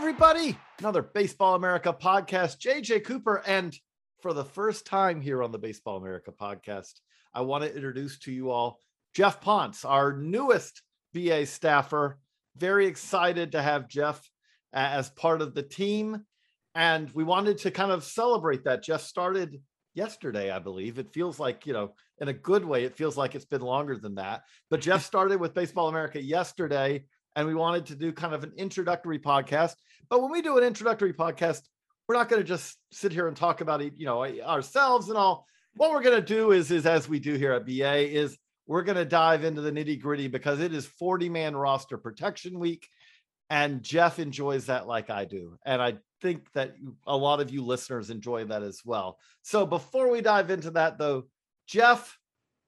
Everybody. Another Baseball America podcast. JJ Cooper. And for the first time here on the Baseball America podcast, I want to introduce to you all Jeff Ponce, our newest BA staffer. Very excited to have Jeff uh, as part of the team. And we wanted to kind of celebrate that. Jeff started yesterday, I believe. It feels like, you know, in a good way, it feels like it's been longer than that. But Jeff started with Baseball America yesterday, and we wanted to do kind of an introductory podcast. But when we do an introductory podcast, we're not going to just sit here and talk about it, you know, ourselves and all. What we're going to do is, is as we do here at BA, is we're going to dive into the nitty gritty because it is 40 man roster protection week. And Jeff enjoys that like I do. And I think that a lot of you listeners enjoy that as well. So before we dive into that, though, Jeff,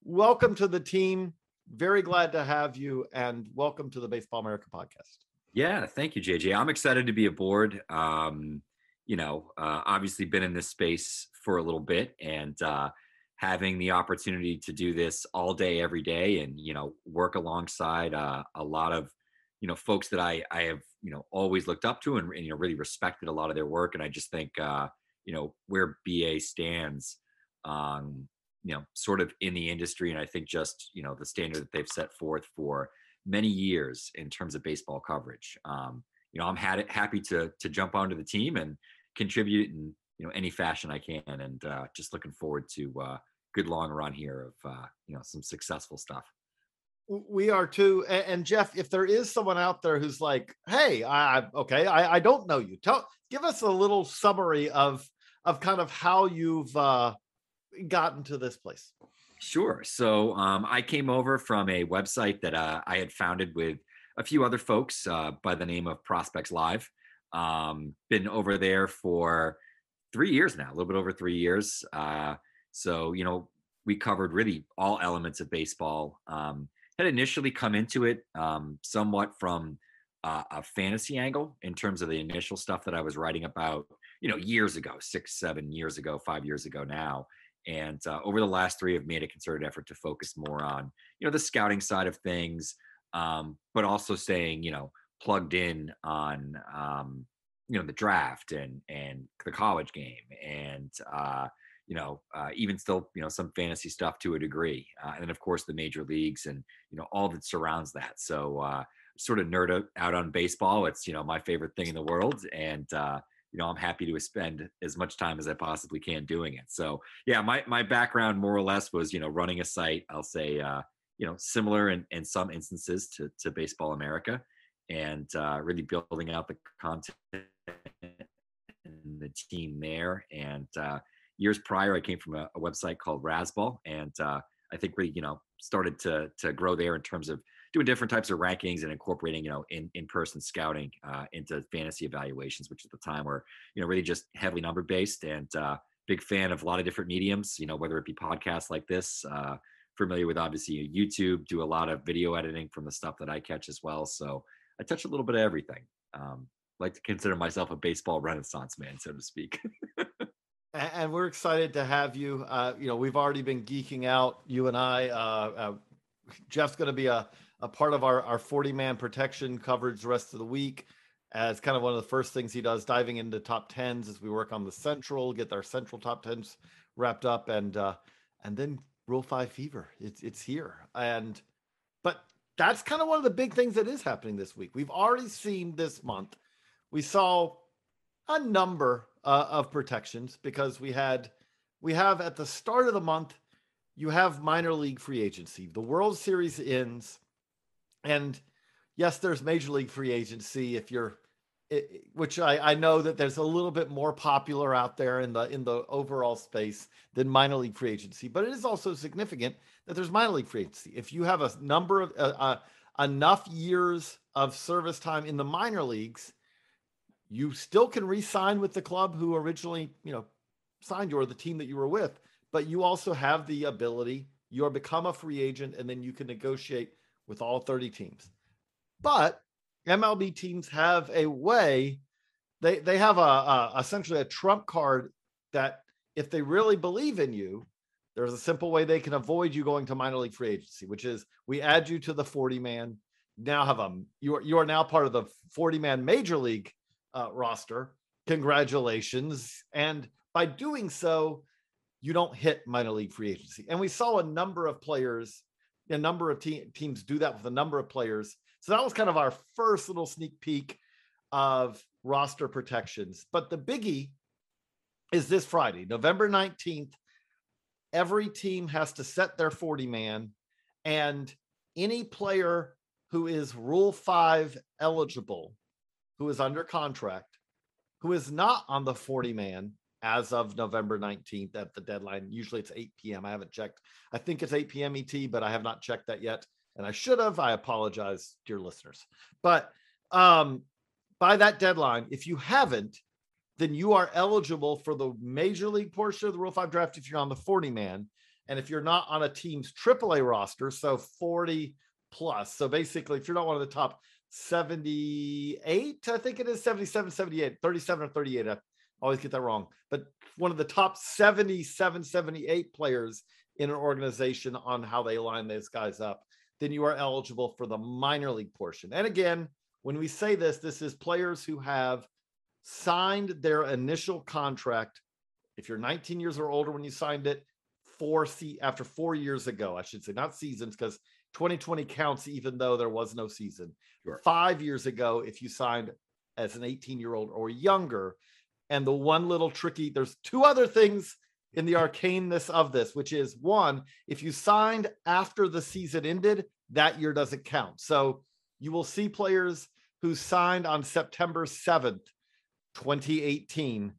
welcome to the team. Very glad to have you and welcome to the Baseball America podcast. Yeah, thank you, JJ. I'm excited to be aboard. Um, you know, uh, obviously been in this space for a little bit and uh, having the opportunity to do this all day, every day, and you know, work alongside uh, a lot of you know folks that I I have you know always looked up to and, and you know really respected a lot of their work, and I just think uh, you know where BA stands. Um, you know, sort of in the industry, and I think just you know the standard that they've set forth for many years in terms of baseball coverage. Um, you know, I'm had happy to to jump onto the team and contribute in you know any fashion I can, and uh, just looking forward to uh, good long run here of uh, you know some successful stuff. We are too. And, Jeff, if there is someone out there who's like, "Hey, I okay, I, I don't know you," tell give us a little summary of of kind of how you've uh, gotten to this place. Sure. So um, I came over from a website that uh, I had founded with a few other folks uh, by the name of Prospects Live. Um, been over there for three years now, a little bit over three years. Uh, so, you know, we covered really all elements of baseball. Um, had initially come into it um, somewhat from uh, a fantasy angle in terms of the initial stuff that I was writing about, you know, years ago, six, seven years ago, five years ago now. And uh, over the last three, I've made a concerted effort to focus more on, you know, the scouting side of things, um, but also staying, you know, plugged in on, um, you know, the draft and and the college game, and uh, you know, uh, even still, you know, some fantasy stuff to a degree, uh, and then of course the major leagues and you know all that surrounds that. So uh, sort of nerd out on baseball. It's you know my favorite thing in the world, and uh, you know, I'm happy to spend as much time as I possibly can doing it. So yeah, my my background more or less was, you know, running a site, I'll say, uh, you know, similar in, in some instances to, to Baseball America and uh, really building out the content and the team there. And uh, years prior, I came from a, a website called Razzball and uh, I think really, you know, started to, to grow there in terms of doing different types of rankings and incorporating, you know, in, in-person scouting uh, into fantasy evaluations, which at the time were, you know, really just heavily number based and uh, big fan of a lot of different mediums, you know, whether it be podcasts like this, uh, familiar with obviously YouTube, do a lot of video editing from the stuff that I catch as well. So I touch a little bit of everything. Um, like to consider myself a baseball renaissance man, so to speak. and we're excited to have you. Uh, you know, we've already been geeking out, you and I. Uh, uh, Jeff's going to be a, a part of our, our 40 man protection coverage the rest of the week as kind of one of the first things he does, diving into top 10s as we work on the central, get our central top 10s wrapped up, and uh, and then Rule 5 fever. It's, it's here. And, but that's kind of one of the big things that is happening this week. We've already seen this month, we saw a number uh, of protections because we had, we have at the start of the month, you have minor league free agency. The World Series ends, and yes, there's major league free agency if you're it, which I, I know that there's a little bit more popular out there in the in the overall space than minor league free agency, but it is also significant that there's minor league free agency. If you have a number of uh, uh, enough years of service time in the minor leagues, you still can re-sign with the club who originally you know signed you or the team that you were with, but you also have the ability. You are become a free agent, and then you can negotiate with all 30 teams. But MLB teams have a way. They they have a, a essentially a trump card that if they really believe in you, there's a simple way they can avoid you going to minor league free agency, which is we add you to the 40 man. Now have a you are you are now part of the 40 man major league uh, roster. Congratulations! And by doing so, you don't hit minor league free agency. And we saw a number of players, a number of te- teams do that with a number of players so that was kind of our first little sneak peek of roster protections. But the biggie is this Friday, November 19th. Every team has to set their 40 man, and any player who is Rule 5 eligible, who is under contract, who is not on the 40 man as of November 19th at the deadline. Usually it's 8 p.m. I haven't checked. I think it's 8 p.m. ET, but I have not checked that yet and I should have. I apologize, dear listeners. But um, by that deadline, if you haven't, then you are eligible for the major league portion of the Rule 5 draft if you're on the 40 man. And if you're not on a team's AAA roster, so 40 plus. So basically, if you're not one of the top 78, I think it is 77, 78, 37 or 38. I always get that wrong. But one of the top 77, 78 players in an organization on how they line those guys up then you are eligible for the minor league portion. And again, when we say this, this is players who have signed their initial contract. If you're 19 years or older when you signed it, four se- after four years ago, I should say, not seasons, because 2020 counts even though there was no season. Sure. Five years ago, if you signed as an 18 year old or younger, and the one little tricky, there's two other things in the arcaneness of this, which is one, if you signed after the season ended, that year doesn't count. So you will see players who signed on September 7th, 2018.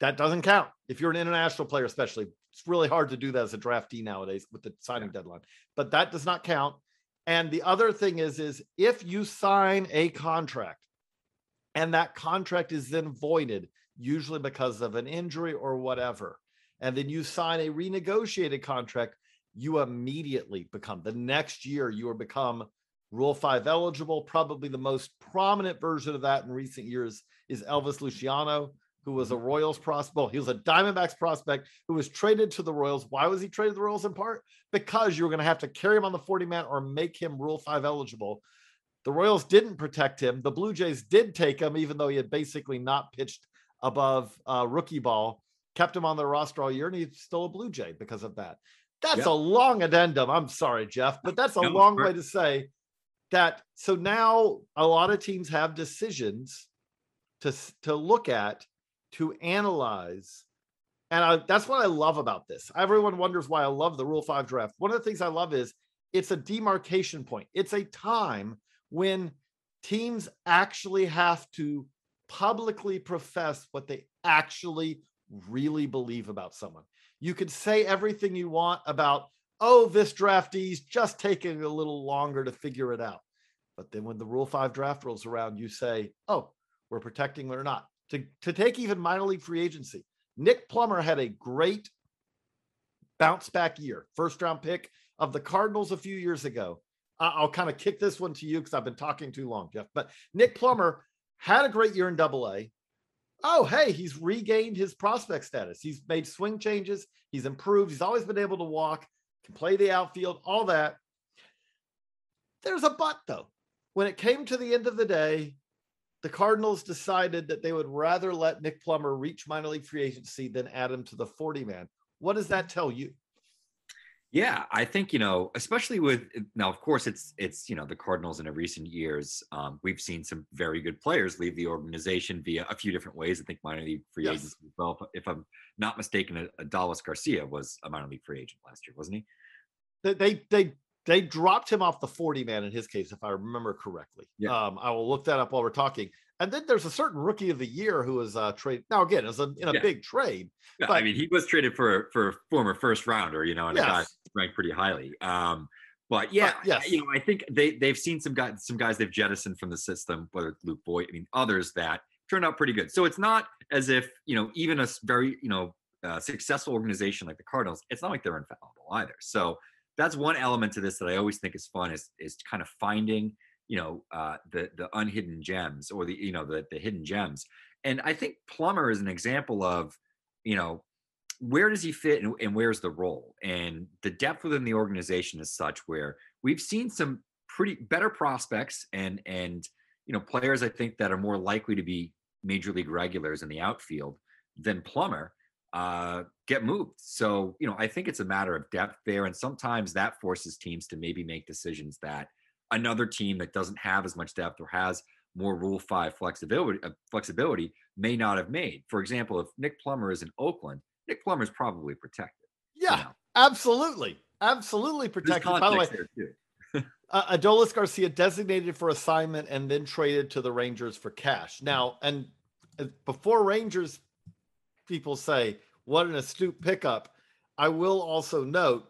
That doesn't count. If you're an international player, especially, it's really hard to do that as a draftee nowadays with the signing yeah. deadline. But that does not count. And the other thing is, is if you sign a contract and that contract is then voided, usually because of an injury or whatever, and then you sign a renegotiated contract, you immediately become the next year you are become Rule 5 eligible. Probably the most prominent version of that in recent years is Elvis Luciano, who was a mm-hmm. Royals prospect. Well, he was a Diamondbacks prospect who was traded to the Royals. Why was he traded to the Royals in part? Because you were going to have to carry him on the 40 man or make him Rule 5 eligible. The Royals didn't protect him. The Blue Jays did take him, even though he had basically not pitched above uh, rookie ball kept him on their roster all year, and he's still a Blue Jay because of that. That's a long addendum. I'm sorry, Jeff, but that's a no, long way to say that. So now a lot of teams have decisions to to look at, to analyze, and I, that's what I love about this. Everyone wonders why I love the Rule Five draft. One of the things I love is it's a demarcation point. It's a time when teams actually have to publicly profess what they actually really believe about someone. You could say everything you want about, oh, this draftee's just taking a little longer to figure it out. But then when the Rule 5 draft rolls around, you say, oh, we're protecting or not. To, to take even minor league free agency, Nick Plummer had a great bounce back year, first round pick of the Cardinals a few years ago. I'll kind of kick this one to you because I've been talking too long, Jeff. But Nick Plummer had a great year in double A, oh, hey, he's regained his prospect status. He's made swing changes. He's improved. He's always been able to walk, can play the outfield, all that. There's a but, though. When it came to the end of the day, the Cardinals decided that they would rather let Nick Plummer reach minor league free agency than add him to the 40 man. What does that tell you? Yeah, I think you know, especially with now, of course, it's it's you know the Cardinals in a recent years. Um, we've seen some very good players leave the organization via a few different ways. I think minor league free yes. agents as well. If I'm not mistaken, Adolis Garcia was a minor league free agent last year, wasn't he? They they they dropped him off the 40 man in his case, if I remember correctly. Yeah. Um, I will look that up while we're talking. And then there's a certain rookie of the year who was uh trade now again as a in a Yeah. big trade. Yeah, I mean, he was traded for for a former first rounder, you know, and a guy Yes. Ranked pretty highly. Um, but yeah, But, yes. you know, I think they they've seen some guys some guys they've jettisoned from the system, whether it's Luke Voit, I mean, others that turned out pretty good. So it's not as if you know even a very you know uh, successful organization like the Cardinals, it's not like they're infallible either. So that's one element to this that I always think is fun is is kind of finding you know uh, the the unhidden gems or the you know the the hidden gems. And I think Plummer is an example of you know where does he fit and, and where's the role? And the depth within the organization is such where we've seen some pretty better prospects and and you know players i think that are more likely to be major league regulars in the outfield than plummer uh get moved. So you know i think it's a matter of depth there and sometimes that forces teams to maybe make decisions that another team that doesn't have as much depth or has more rule 5 flexibility uh, flexibility may not have made. For example if nick plummer is in oakland Nick Plummer's probably protected. you Yeah, know. absolutely. Absolutely protected. By the way, there uh, Adolis Garcia designated for assignment and then traded to the Rangers for cash. Now, and uh, before Rangers people say, what an astute pickup, I will also note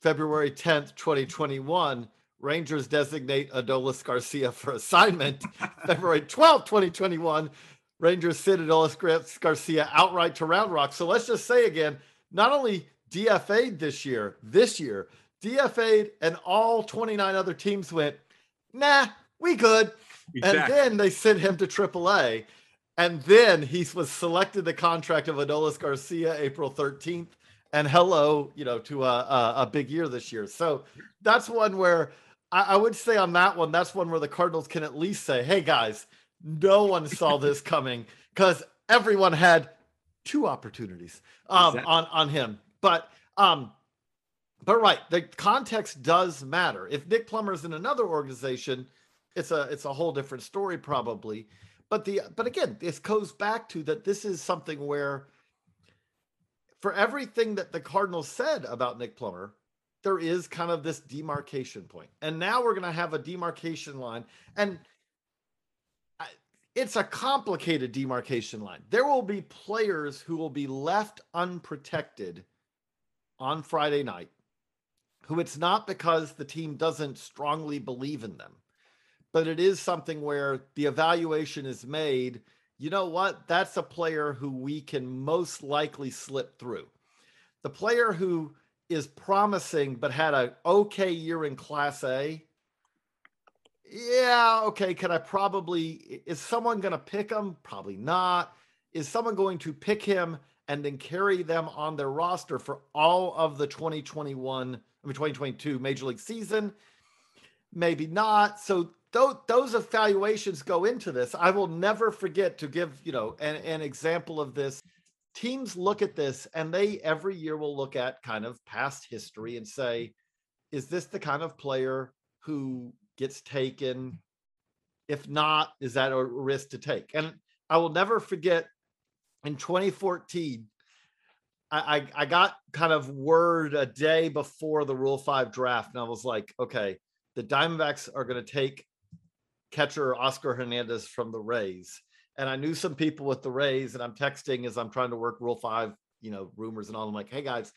February 10th, 2021, Rangers designate Adolis Garcia for assignment. February 12th, 2021, Rangers Adolis Garcia outright to Round Rock. So let's just say again, not only DFA'd this year, this year, DFA'd and all 29 other teams went, nah, we good. And then they sent him to AAA. And then he was selected the contract of Adolis Garcia April 13th. And hello, you know, to a, a, a big year this year. So that's one where I, I would say on that one, that's one where the Cardinals can at least say, hey guys, no one saw this coming because everyone had two opportunities um, Exactly. on, on him. But um, but right, the context does matter. If Nick Plummer's in another organization, it's a it's a whole different story probably. But the but again, this goes back to that this is something where for everything that the Cardinals said about Nick Plummer, there is kind of this demarcation point. And now we're going to have a demarcation line and it's a complicated demarcation line. There will be players who will be left unprotected on Friday night who it's not because the team doesn't strongly believe in them, but it is something where the evaluation is made. You know what? That's a player who we can most likely slip through. The player who is promising but had an okay year in Class A. Yeah, okay. Could I probably, is someone going to pick him? Probably not. Is someone going to pick him and then carry them on their roster for all of the 2021, I mean 2022 Major League season? Maybe not. So those, those evaluations go into this. I will never forget to give, you know, an, an example of this. Teams look at this and they every year will look at kind of past history and say, is this the kind of player who gets taken? If not, is that a risk to take? And I will never forget in 2014, I, I, I got kind of word a day before the Rule 5 draft, and I was like, okay, the Diamondbacks are going to take catcher Oscar Hernandez from the Rays. And I knew some people with the Rays, and I'm texting as I'm trying to work Rule 5, you know, rumors and all. I'm like, hey guys,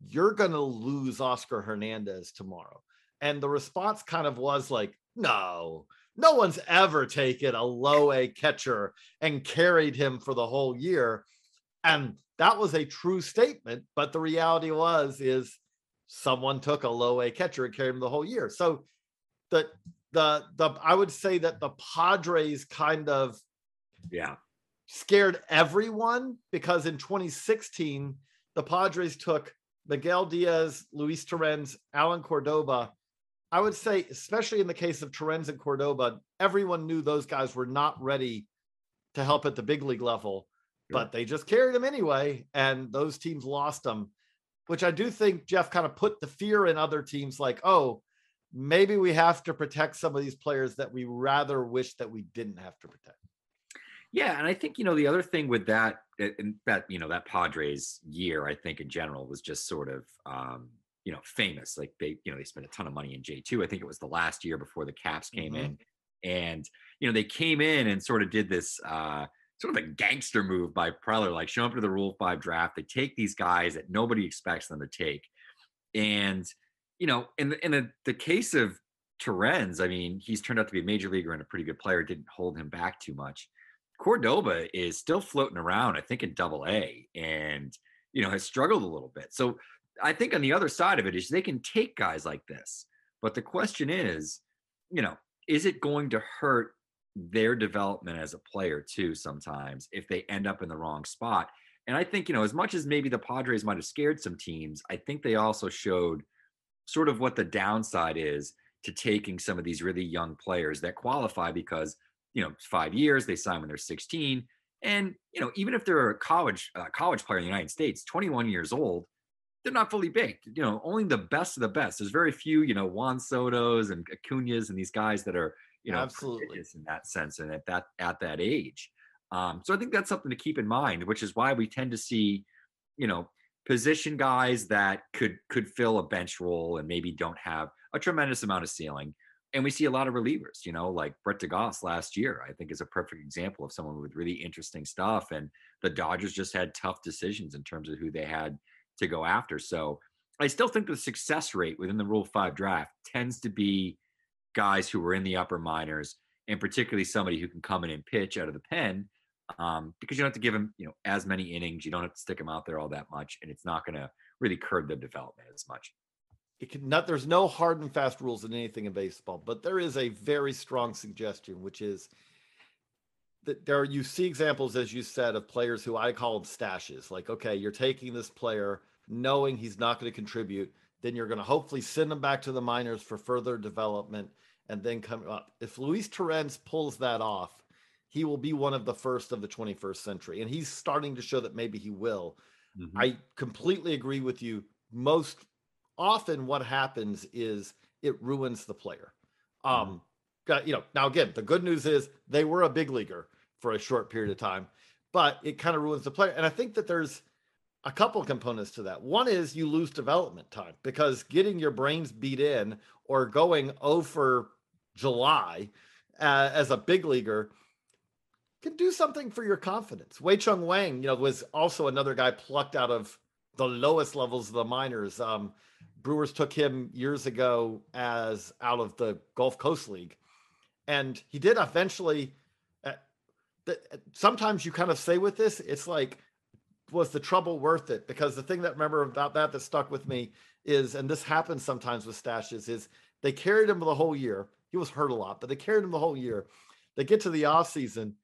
you're going to lose Oscar Hernandez tomorrow. And the response kind of was like, no, no one's ever taken a low A catcher and carried him for the whole year. And that was a true statement. But the reality was, is someone took a low A catcher and carried him the whole year. So the, the, the, I would say that the Padres kind of Yeah. scared everyone because in 2016, the Padres took Miguel Diaz, Luis Torrens, Allen Cordoba. I would say, especially in the case of Torrens and Cordoba, everyone knew those guys were not ready to help at the big league level, but they just carried them anyway. And those teams lost them, which I do think Jeff kind of put the fear in other teams like, oh, maybe we have to protect some of these players that we rather wish that we didn't have to protect. Yeah, and I think you know the other thing with that and that you know that Padres year, I think in general was just sort of um, you know famous. Like they you know they spent a ton of money in J two. I think it was the last year before the Caps came Mhm. in, And you know, they came in and sort of did this uh, sort of a gangster move by Preller, like show up to the Rule Five draft. They take these guys that nobody expects them to take, and you know, in the in the, the case of Torrens, I mean, he's turned out to be a major leaguer and a pretty good player. Didn't hold him back too much. Cordoba is still floating around, I think, in Double A, and you know has struggled a little bit. So I think on the other side of it is they can take guys like this, but the question is, you know, is it going to hurt their development as a player too? Sometimes if they end up in the wrong spot, and I think you know, as much as maybe the Padres might have scared some teams, I think they also showed sort of what the downside is to taking some of these really young players that qualify because you know five years they sign when they're 16 and you know even if they're a college uh, college player in the united states 21 years old they're not fully baked you know only the best of the best there's very few you know juan sotos and acuñas and these guys that are you know Absolutely. in that sense and at that at that age um, so i think that's something to keep in mind which is why we tend to see you know position guys that could could fill a bench role and maybe don't have a tremendous amount of ceiling and we see a lot of relievers, you know, like Brett de Geus last year, I think is a perfect example of someone with really interesting stuff. And the Dodgers just had tough decisions in terms of who they had to go after. So I still think the success rate within the Rule 5 draft tends to be guys who were in the upper minors and particularly somebody who can come in and pitch out of the pen um, because you don't have to give them, you know, as many innings. You don't have to stick them out there all that much. And it's not going to really curb their development as much it can not there's no hard and fast rules in anything in baseball but there is a very strong suggestion which is that there you see examples as you said of players who i call them stashes like okay you're taking this player knowing he's not going to contribute then you're going to hopefully send him back to the minors for further development and then come up if luis torrens pulls that off he will be one of the first of the 21st century and he's starting to show that maybe he will mm-hmm. i completely agree with you most often what happens is it ruins the player. Um, mm-hmm. you know, now again, the good news is they were a big leaguer for a short period of time, but it kind of ruins the player. And I think that there's a couple components to that. One is you lose development time because getting your brains beat in or going over July uh, as a big leaguer can do something for your confidence. Wei Chung Wang, you know, was also another guy plucked out of the lowest levels of the minors. Um, Brewers took him years ago as out of the Gulf Coast League, and he did eventually. The, uh, sometimes you kind of say with this, it's like, was the trouble worth it? Because the thing that remember about that that stuck with me is, and this happens sometimes with stashes, is they carried him the whole year. He was hurt a lot, but they carried him the whole year. They get to the off season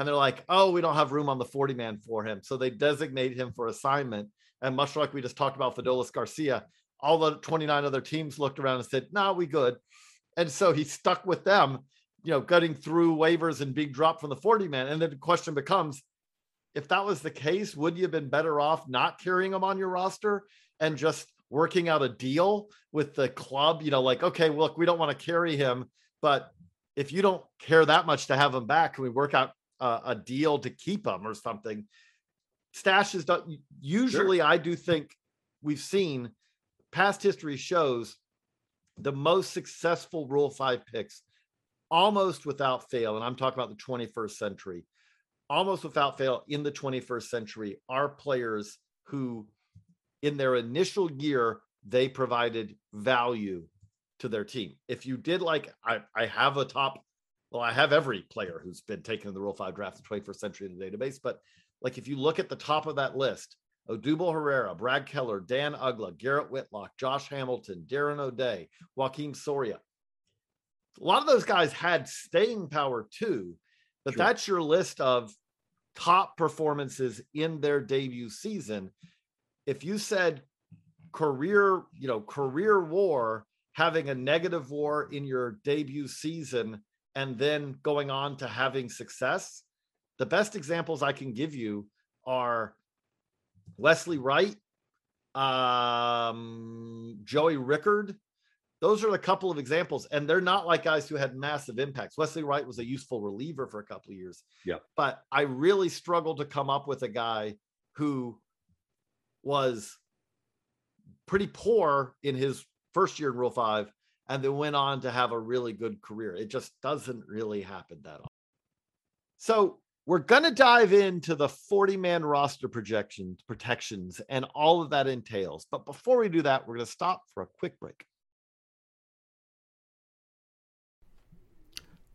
and they're like, oh, we don't have room on the 40 man for him. So they designate him for assignment. And much like we just talked about Adolis Garcia, all the 29 other teams looked around and said, "No, nah, we good." And so he stuck with them, you know, gutting through waivers and being dropped from the 40 man. And then the question becomes, if that was the case, would you have been better off not carrying him on your roster and just working out a deal with the club? You know, like, okay, look, we don't want to carry him, but if you don't care that much to have him back, can we work out a, a deal to keep him or something? Stashes don't usually, sure. I do think we've seen past history shows the most successful Rule 5 picks almost without fail, and I'm talking about the 21st century, almost without fail in the 21st century are players who, in their initial year, they provided value to their team. If you did like, I, I have a top, well, I have every player who's been taken in the Rule 5 draft the 21st century in the database, but like if you look at the top of that list, Odubel Herrera, Brad Keller, Dan Uggla, Garrett Whitlock, Josh Hamilton, Darren O'Day, Joakim Soria. A lot of those guys had staying power too, but sure. that's your list of top performances in their debut season. If you said career, you know, career war, having a negative war in your debut season and then going on to having success, the best examples I can give you are Wesley Wright, um, Joey Rickard. Those are a couple of examples, and they're not like guys who had massive impacts. Wesley Wright was a useful reliever for a couple of years. Yeah. But I really struggled to come up with a guy who was pretty poor in his first year in Rule 5 and then went on to have a really good career. It just doesn't really happen that often. So we're going to dive into the 40 man roster projections, protections, and all of that entails. But before we do that, we're going to stop for a quick break.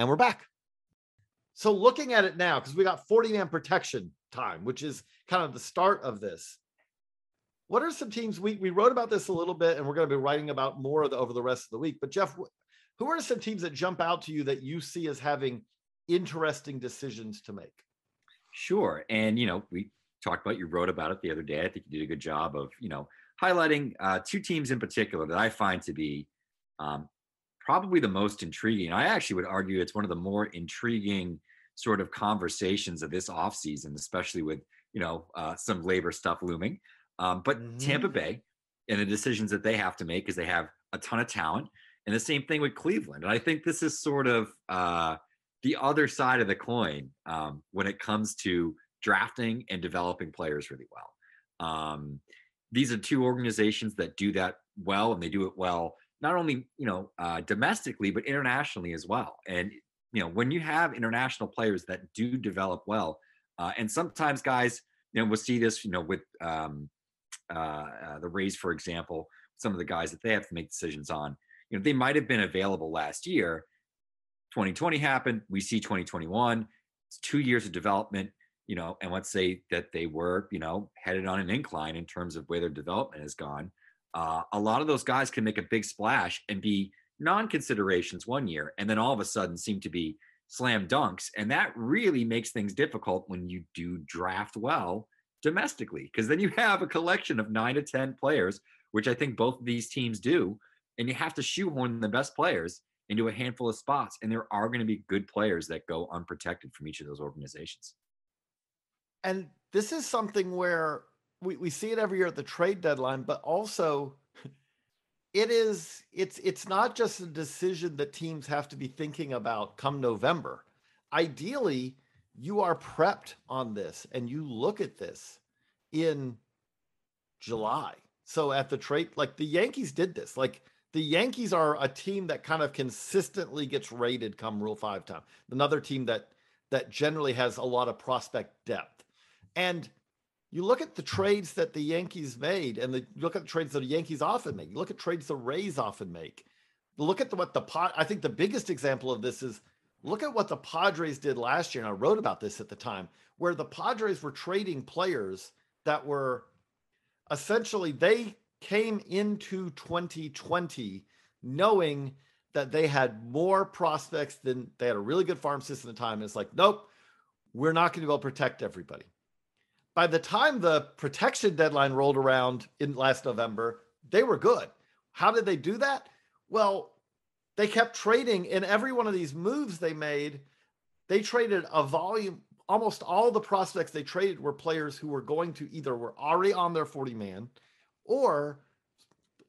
And we're back. So looking at it now, because we got 40 man protection time, which is kind of the start of this. What are some teams we we wrote about this a little bit, and we're going to be writing about more the, over the rest of the week. But Jeff, who are some teams that jump out to you that you see as having interesting decisions to make? Sure, and you know we talked about you wrote about it the other day. I think you did a good job of you know highlighting uh, two teams in particular that I find to be um, probably the most intriguing. I actually would argue it's one of the more intriguing sort of conversations of this offseason, especially with you know uh, some labor stuff looming. Um, but mm-hmm. Tampa Bay and the decisions that they have to make because they have a ton of talent, and the same thing with Cleveland. And I think this is sort of uh, the other side of the coin um, when it comes to drafting and developing players really well. Um, these are two organizations that do that well, and they do it well not only you know uh, domestically but internationally as well. And you know when you have international players that do develop well, uh, and sometimes guys, you know, we'll see this, you know, with um, uh, uh, the Rays, for example, some of the guys that they have to make decisions on. You know, they might have been available last year. 2020 happened. We see 2021. It's two years of development you know, and let's say that they were, you know, headed on an incline in terms of where their development has gone uh, a lot of those guys can make a big splash and be non-considerations one year and then all of a sudden seem to be slam dunks. And that really makes things difficult when you do draft well domestically because then you have a collection of 9 to 10 players which I think both of these teams do and you have to shoehorn the best players into a handful of spots and there are going to be good players that go unprotected from each of those organizations. And this is something where we, we see it every year at the trade deadline, but also it is it's it's not just a decision that teams have to be thinking about come November. Ideally, you are prepped on this and you look at this in July. So at the trade, like the Yankees did this. Like the Yankees are a team that kind of consistently gets rated come Rule Five time. Another team that that generally has a lot of prospect depth. And you look at the trades that the Yankees made, and the, look at the trades that the Yankees often make. You look at trades the Rays often make. Look at the, what the pot. I think the biggest example of this is look at what the Padres did last year, and I wrote about this at the time, where the Padres were trading players that were essentially they came into 2020 knowing that they had more prospects than they had a really good farm system at the time. And it's like, nope, we're not going to be able to protect everybody by the time the protection deadline rolled around in last November, they were good. How did they do that? Well, they kept trading in every one of these moves they made. They traded a volume. Almost all the prospects they traded were players who were going to either were already on their 40 man or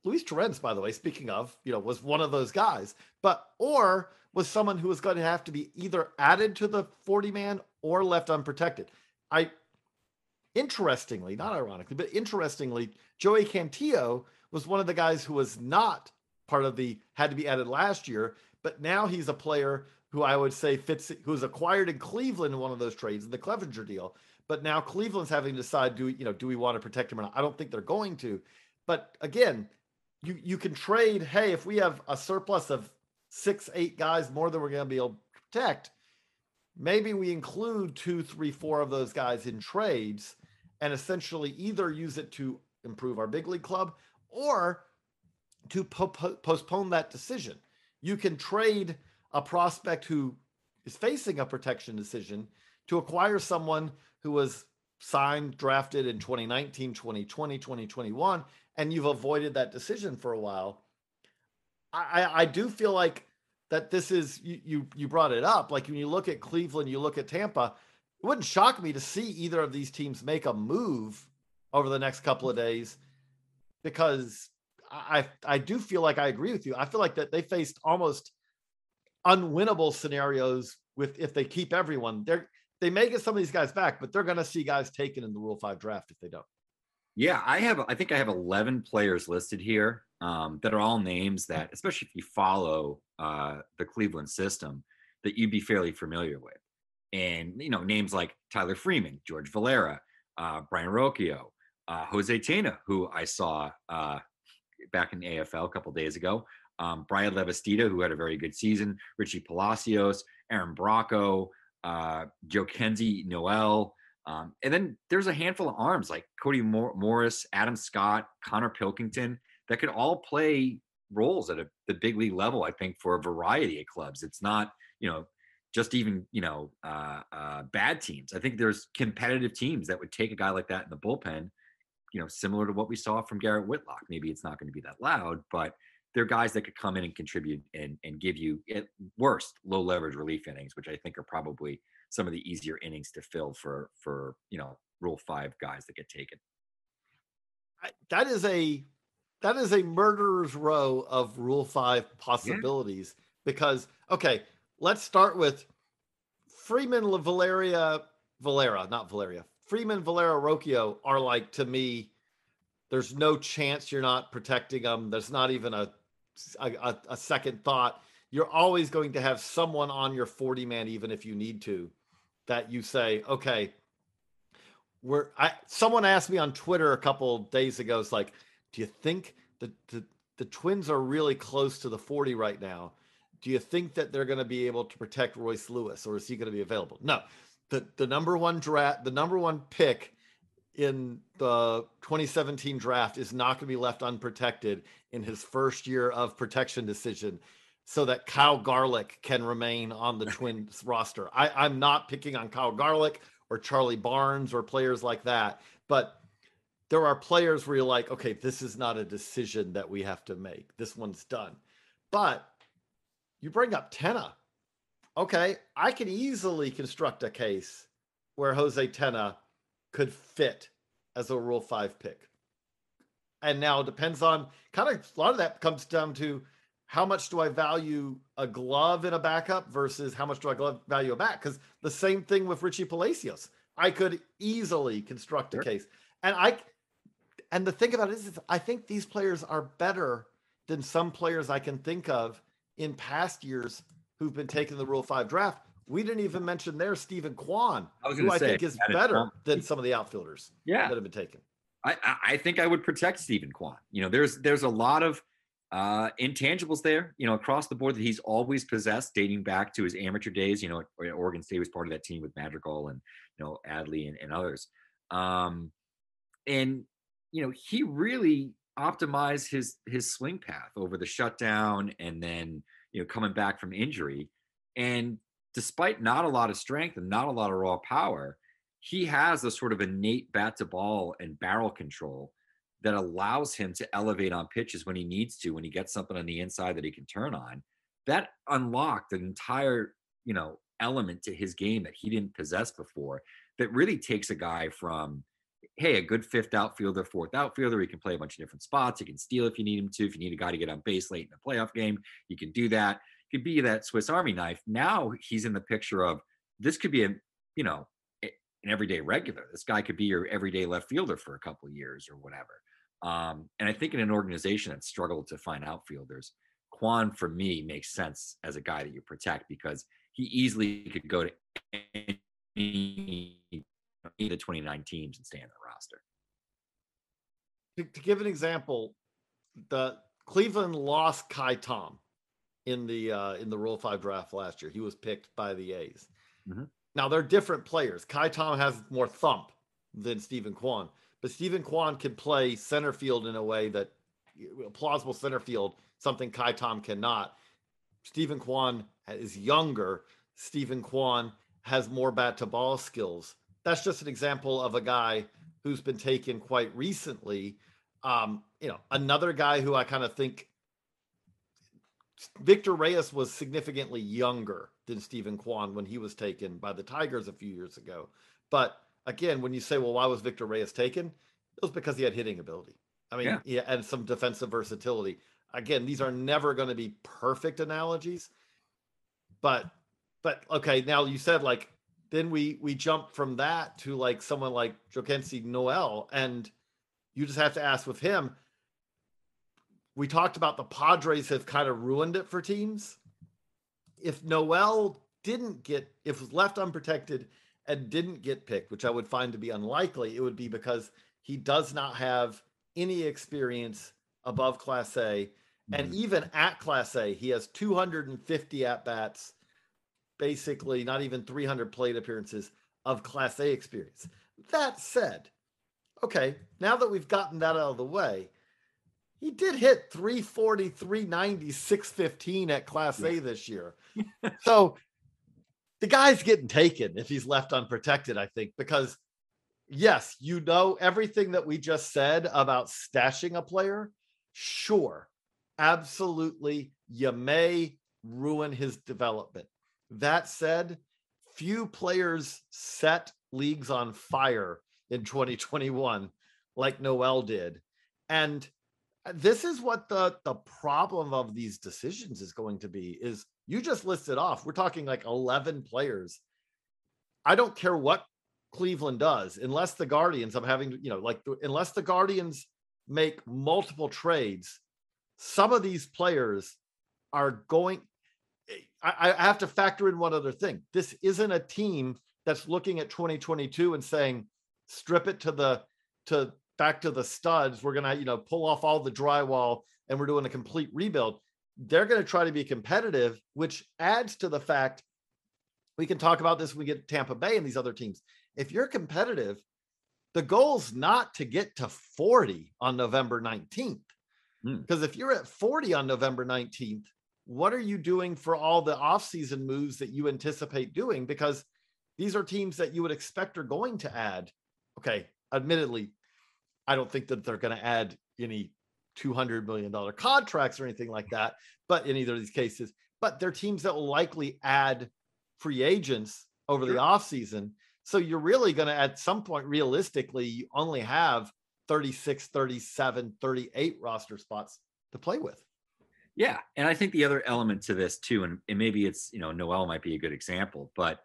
Luis Torrens, by the way, speaking of, you know, was one of those guys, but or was someone who was going to have to be either added to the 40 man or left unprotected. I interestingly, not ironically, but interestingly, Joey Cantillo was one of the guys who was not part of the had to be added last year, but now he's a player who I would say fits who was acquired in Cleveland in one of those trades the Clevinger deal. But now Cleveland's having to decide do you know, do we want to protect him or not? I don't think they're going to. But again, you you can trade, hey, if we have a surplus of six, eight guys more than we're going to be able to protect, maybe we include two, three, four of those guys in trades and essentially either use it to improve our big league club or to po- po- postpone that decision. You can trade a prospect who is facing a protection decision to acquire someone who was signed, drafted in 2019, 2020, 2021, and you've avoided that decision for a while. I, I do feel like that this is you, you you brought it up. Like when you look at Cleveland, you look at Tampa, it wouldn't shock me to see either of these teams make a move over the next couple of days because I I do feel like I agree with you. I feel like that they faced almost unwinnable scenarios with if they keep everyone. They're they may get some of these guys back, but they're going to see guys taken in the Rule Five draft if they don't. Yeah, I have. I think I have 11 players listed here um, that are all names that, especially if you follow uh, the Cleveland system, that you'd be fairly familiar with. And you know, names like Tyler Freeman, George Valera, uh, Brayan Rocchio, uh, Jose Tena, who I saw uh, back in AFL a couple days ago, um, Bryan Lavastida, who had a very good season, Richie Palacios, Aaron Bracho, uh, Jhonkensy Noel. Um, and then there's a handful of arms like Cody Mor- Morris, Adam Scott, Connor Pilkington that could all play roles at a, the big league level. I think for a variety of clubs. It's not you know just even you know uh, uh, bad teams. I think there's competitive teams that would take a guy like that in the bullpen. You know, similar to what we saw from Garrett Whitlock. Maybe it's not going to be that loud, but they're guys that could come in and contribute and and give you at worst low leverage relief innings, which I think are probably some of the easier innings to fill for for you know Rule Five guys that get taken. I, that is a that is a murderer's row of Rule Five possibilities yeah. because okay, let's start with Freeman, Valeria, Valera, not Valeria. Freeman, Valera, Rocchio are like to me. There's no chance you're not protecting them. There's not even a a, a second thought. You're always going to have someone on your 40 man, even if you need to, that you say, okay, we're I someone asked me on Twitter a couple days ago, it's like, do you think the, the the twins are really close to the 40 right now? Do you think that they're going to be able to protect Royce Lewis or is he going to be available? No. The the number one draft, the number one pick in the 2017 draft is not going to be left unprotected in his first year of protection decision so that Kyle Garlick can remain on the Twins roster. I, I'm not picking on Kyle Garlick or Charlie Barnes or players like that, but there are players where you're like, okay, this is not a decision that we have to make. This one's done. But you bring up Tena. Okay, I can easily construct a case where Jose Tena could fit as a Rule 5 pick. And now it depends on kind of a lot of that comes down to how much do I value a glove in a backup versus how much do I value a back? Because the same thing with Richie Palacios. I could easily construct a sure. case. And I and the thing about it is, is I think these players are better than some players I can think of in past years who've been taking the Rule 5 draft. We didn't even mention there Steven Kwan, I who I say, think is better than some of the outfielders yeah. that have been taken. I, I think I would protect Steven Kwan. You know, there's there's a lot of uh, intangibles there, you know, across the board that he's always possessed, dating back to his amateur days. You know, Oregon State was part of that team with Madrigal and you know Adley and, and others. Um, and you know, he really optimized his his swing path over the shutdown and then you know coming back from injury. And despite not a lot of strength and not a lot of raw power, he has a sort of innate bat to ball and barrel control that allows him to elevate on pitches when he needs to, when he gets something on the inside that he can turn on. That unlocked an entire, you know, element to his game that he didn't possess before that really takes a guy from hey, a good fifth outfielder, fourth outfielder. He can play a bunch of different spots. He can steal if you need him to. If you need a guy to get on base late in a playoff game, you can do that. He could be that Swiss Army knife. Now he's in the picture of this could be a, you know, an everyday regular. This guy could be your everyday left fielder for a couple years or whatever. Um, and I think in an organization that struggled to find outfielders, Kwan for me makes sense as a guy that you protect because he easily could go to any the 29 teams and stay in the roster. To, to give an example, the Cleveland lost Ka'ai Tom in the uh, in the Rule Five draft last year. He was picked by the A's. Mhm. Now they're different players. Ka'ai Tom has more thump than Steven Kwan, but Steven Kwan can play center field in a way that a plausible center field, something Ka'ai Tom cannot. Steven Kwan is younger. Steven Kwan has more bat to ball skills. That's just an example of a guy who's been taken quite recently. Um, you know, another guy who I kind of think Victor Reyes was significantly younger than Steven Kwan when he was taken by the Tigers a few years ago. But again, when you say, well, why was Victor Reyes taken? It was because he had hitting ability. I mean, Yeah. yeah, and some defensive versatility. Again, these are never going to be perfect analogies, but but okay, now you said like then we we jump from that to like someone like Jhonkensy Noel, and you just have to ask with him. We talked about the Padres have kind of ruined it for teams. If Noel didn't get, if was left unprotected and didn't get picked, which I would find to be unlikely, it would be because he does not have any experience above Class A. And mm-hmm. even at Class A, he has 250 at bats, basically not even 300 plate appearances of Class A experience. That said, okay, now that we've gotten that out of the way, he did hit 340, 390, 615 at Class A this year. so the guy's getting taken if he's left unprotected, I think, because yes, you know everything that we just said about stashing a player. Sure, absolutely. You may ruin his development. That said, few players set leagues on fire in 2021 like Noel did. And this is what the the problem of these decisions is going to be is you just listed off we're talking like 11 players i don't care what cleveland does unless the guardians i'm having you know like unless the guardians make multiple trades some of these players are going I, I have to factor in one other thing this isn't a team that's looking at 2022 and saying strip it to the to back to the studs. We're gonna, you know, pull off all the drywall and we're doing a complete rebuild. They're gonna try to be competitive, which adds to the fact we can talk about this when we get Tampa Bay and these other teams. If you're competitive, the goal's not to get to 40 on November 19th. Hmm. Because if you're at 40 on November 19th, what are you doing for all the offseason moves that you anticipate doing? Because these are teams that you would expect are going to add. Okay, admittedly, I don't think that they're going to add any $200 million contracts or anything like that, but in either of these cases, but they're teams that will likely add free agents over the Sure. offseason. So you're really going to, at some point, realistically, you only have 36, 37, 38 roster spots to play with. Yeah, and I think the other element to this too, and, and maybe it's you know Noel might be a good example, but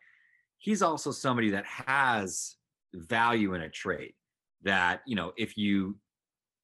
he's also somebody that has value in a trade. That you know, if you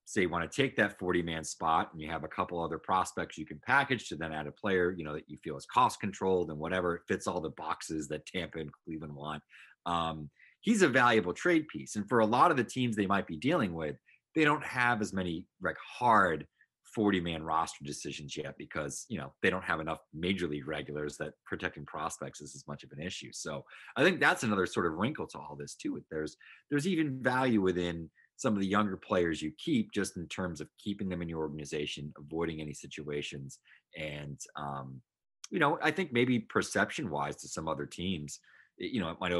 say you want to take that 40 man spot and you have a couple other prospects you can package to then add a player, you know, that you feel is cost controlled and whatever it fits all the boxes that Tampa and Cleveland want. Um, he's a valuable trade piece. And for a lot of the teams they might be dealing with, they don't have as many like hard 40 man roster decisions yet because you know they don't have enough major league regulars that protecting prospects is as much of an issue. So i think that's another sort of wrinkle to all this too there's there's even value within some of the younger players you keep just in terms of keeping them in your organization avoiding any situations and um you know i think maybe perception wise to some other teams you know it might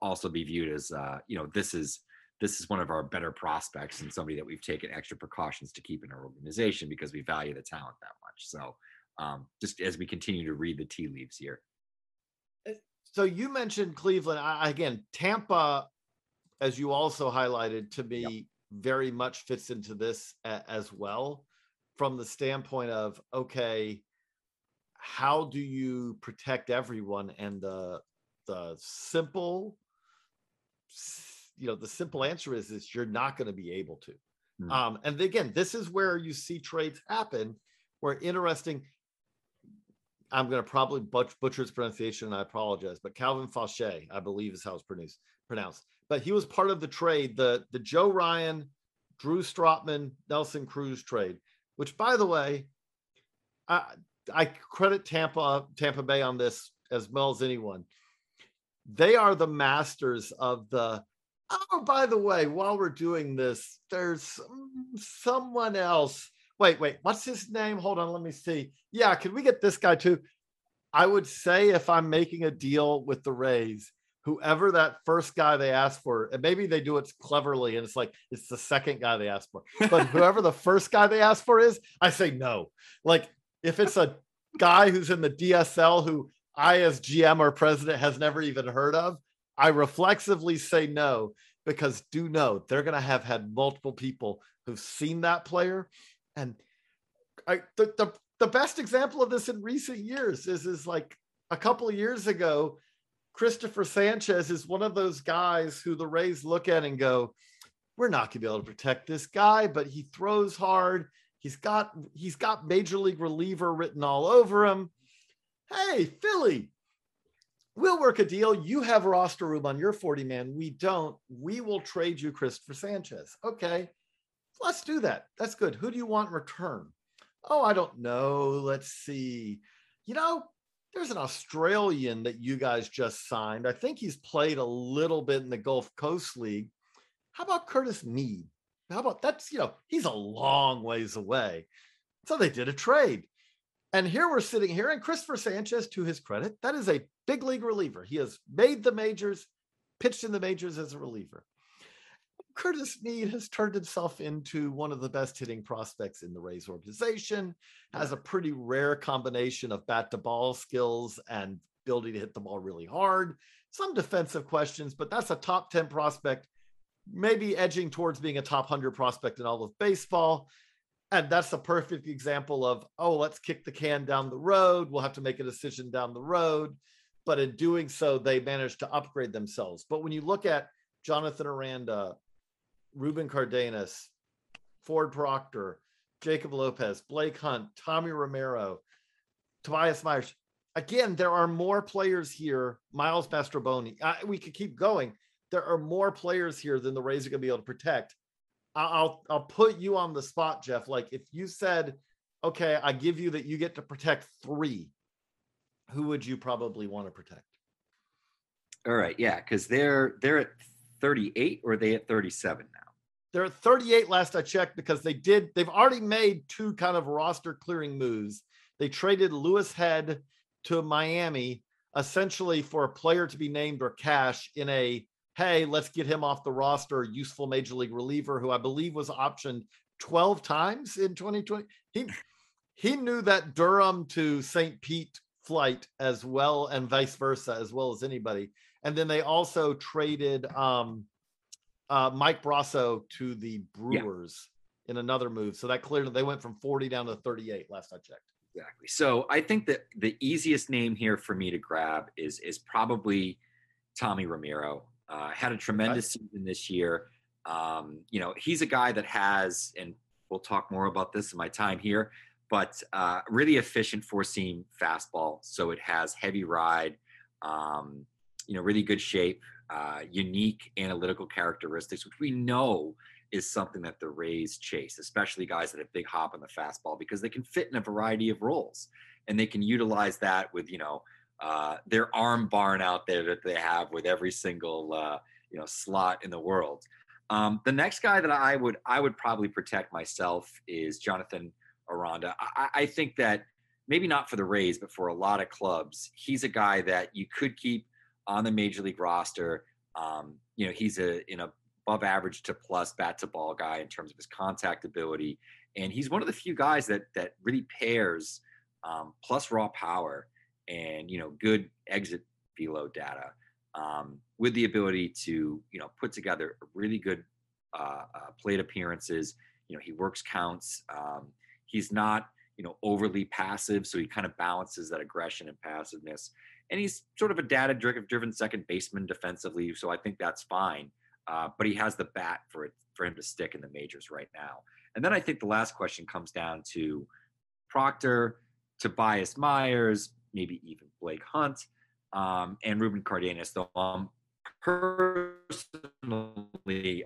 also be viewed as uh you know this is this is one of our better prospects and somebody that we've taken extra precautions to keep in our organization because we value the talent that much. So um, just as we continue to read the tea leaves here. So you mentioned Cleveland I- again. Tampa as you also highlighted to me, very much fits into this a- as well from the standpoint of okay, how do you protect everyone? And the the simple, you know, the simple answer is is you're not going to be able to. Hmm. Um, and again, this is where you see trades happen, where interesting. I'm going to probably butch, butcher his pronunciation, and I apologize. But Calvin Faucher, I believe, is how it's pronounced. Pronounced. But he was part of the trade, the the Joe Ryan, Drew Strotman, Nelson Cruz trade. Which, by the way, I I credit Tampa Tampa Bay on this as well as anyone. They are the masters of the. Oh, by the way, while we're doing this, there's someone else. Wait, wait, what's his name? Hold on, let me see. Yeah, can we get this guy too? I would say if I'm making a deal with the Rays, whoever that first guy they ask for, and maybe they do it cleverly, and it's like it's the second guy they ask for, but whoever the first guy they ask for is, I say no. Like if it's a guy who's in the DSL who I, as GM or president, has never even heard of, I reflexively say no because do know they're going to have had multiple people who've seen that player. And I, the, the, the best example of this in recent years is, is like a couple of years ago, Cristopher Sanchez is one of those guys who the Rays look at and go, we're not going to be able to protect this guy, but he throws hard. He's got he's got major league reliever written all over him. Hey, Philly, we'll work a deal. You have roster room on your 40 man. We don't. We will trade you Cristopher Sanchez. Okay, let's do that. That's good. Who do you want in return? Oh, I don't know. Let's see. You know, there's an Australian that you guys just signed. I think he's played a little bit in the Gulf Coast League. How about Curtis Mead? How about that's, you know, he's a long ways away. So they did a trade. And here we're sitting here, and Cristopher Sanchez, to his credit, that is a big league reliever. He has made the majors, pitched in the majors as a reliever. Curtis Mead has turned himself into one of the best hitting prospects in the Rays organization, has a pretty rare combination of bat to ball skills and ability to hit the ball really hard. Some defensive questions, but that's a top 10 prospect, maybe edging towards being a top 100 prospect in all of baseball. And that's a perfect example of, oh, let's kick the can down the road. We'll have to make a decision down the road. But in doing so, they managed to upgrade themselves. But when you look at Jonathan Aranda, Ruben Cardenas, Ford Proctor, Jacob Lopez, Blake Hunt, Tommy Romero, Tobias Myers. Again, there are more players here. Miles Mastrobuoni. Uh, we could keep going. There are more players here than the Rays are going to be able to protect. I'll I'll put you on the spot, Jeff. Like if you said, "Okay, I give you that you get to protect three, who would you probably want to protect?" All right, yeah, because they're they're at 38 or are they at 37 now? They're at 38 last I checked because they did, they've already made two kind of roster clearing moves. They traded Louis Head to Miami essentially for a player to be named or cash in a hey, let's get him off the roster, useful major league reliever who I believe was optioned 12 times in 2020. He he knew that Durham to St. Pete flight as well and vice versa as well as anybody. And then they also traded um uh, Mike Brosseau to the Yeah. Brewers in another move. So that clearly they went from 40 down to 38 last I checked. Exactly. So I think that the easiest name here for me to grab is is probably Tommy Romero. Uh, had a tremendous season this year. Um, you know, he's a guy that has, and we'll talk more about this in my time here, but uh, really efficient four seam fastball. So it has heavy ride, um, you know, really good shape, uh, unique analytical characteristics, which we know is something that the Rays chase, especially guys that have big hop on the fastball because they can fit in a variety of roles and they can utilize that with, you know, uh, their arm barn out there that they have with every single, uh, you know, slot in the world. Um, the next guy that I would I would probably protect myself is Jonathan Aranda. I, I think that maybe not for the Rays, but for a lot of clubs, he's a guy that you could keep on the major league roster. Um, you know, he's a in a above average to plus bat to ball guy in terms of his contact ability, and he's one of the few guys that that really pairs um, plus raw power and you know good exit velo data um, with the ability to you know put together really good uh, uh, plate appearances. You know, he works counts. Um, he's not you know overly passive, so he kind of balances that aggression and passiveness. And he's sort of a data-driven second baseman defensively, so I think that's fine. Uh, but he has the bat for it for him to stick in the majors right now. And then I think the last question comes down to Proctor, Tobias Myers, maybe even Blake Hunt, um, and Ruben Cardenas. Though um, personally,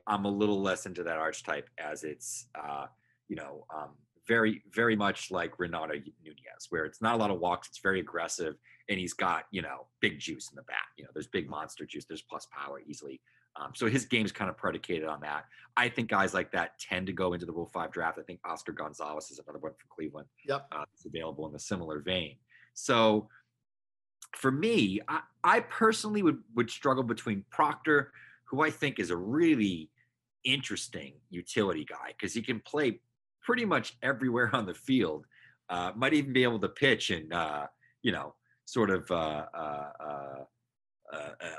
I'm a little less into that archetype as it's, uh, you know, um, very, very much like Renato Nunez, where it's not a lot of walks, it's very aggressive, and he's got, you know, big juice in the bat. You know, there's big monster juice, there's plus power easily. Um, so his game's kind of predicated on that. I think guys like that tend to go into the Rule Five draft. I think Oscar Gonzalez is another one from Cleveland. Yep, uh, it's available in a similar vein. So for me, I, I personally would would struggle between Proctor, who I think is a really interesting utility guy because he can play pretty much everywhere on the field. Uh, might even be able to pitch and uh, you know sort of uh, uh, uh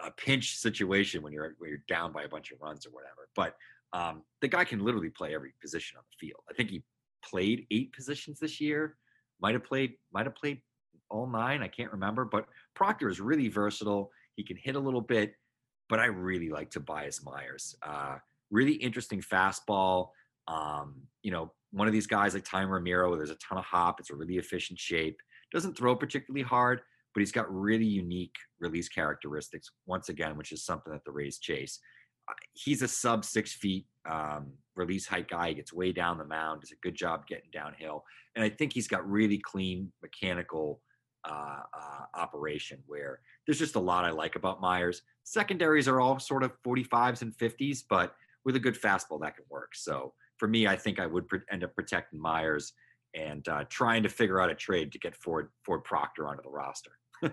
a pinch situation when you're when you're down by a bunch of runs or whatever. But um, the guy can literally play every position on the field. I think he played eight positions this year. Might have played might have played all nine. I can't remember. But Proctor is really versatile. He can hit a little bit, but I really like Tobias Myers. Uh, really interesting fastball. Um, you know, one of these guys like Ty Romero, there's a ton of hop. It's a really efficient shape. Doesn't throw particularly hard, but he's got really unique release characteristics, once again, which is something that the Rays chase. Uh, he's a sub six feet um, release height guy. He gets way down the mound, does a good job getting downhill. And I think he's got really clean mechanical uh, uh, operation where there's just a lot I like about Myers. Secondaries are all sort of 45s and 50s, but with a good fastball, that can work. So for me, I think I would end up protecting Myers and uh, trying to figure out a trade to get Ford Ford Proctor onto the roster.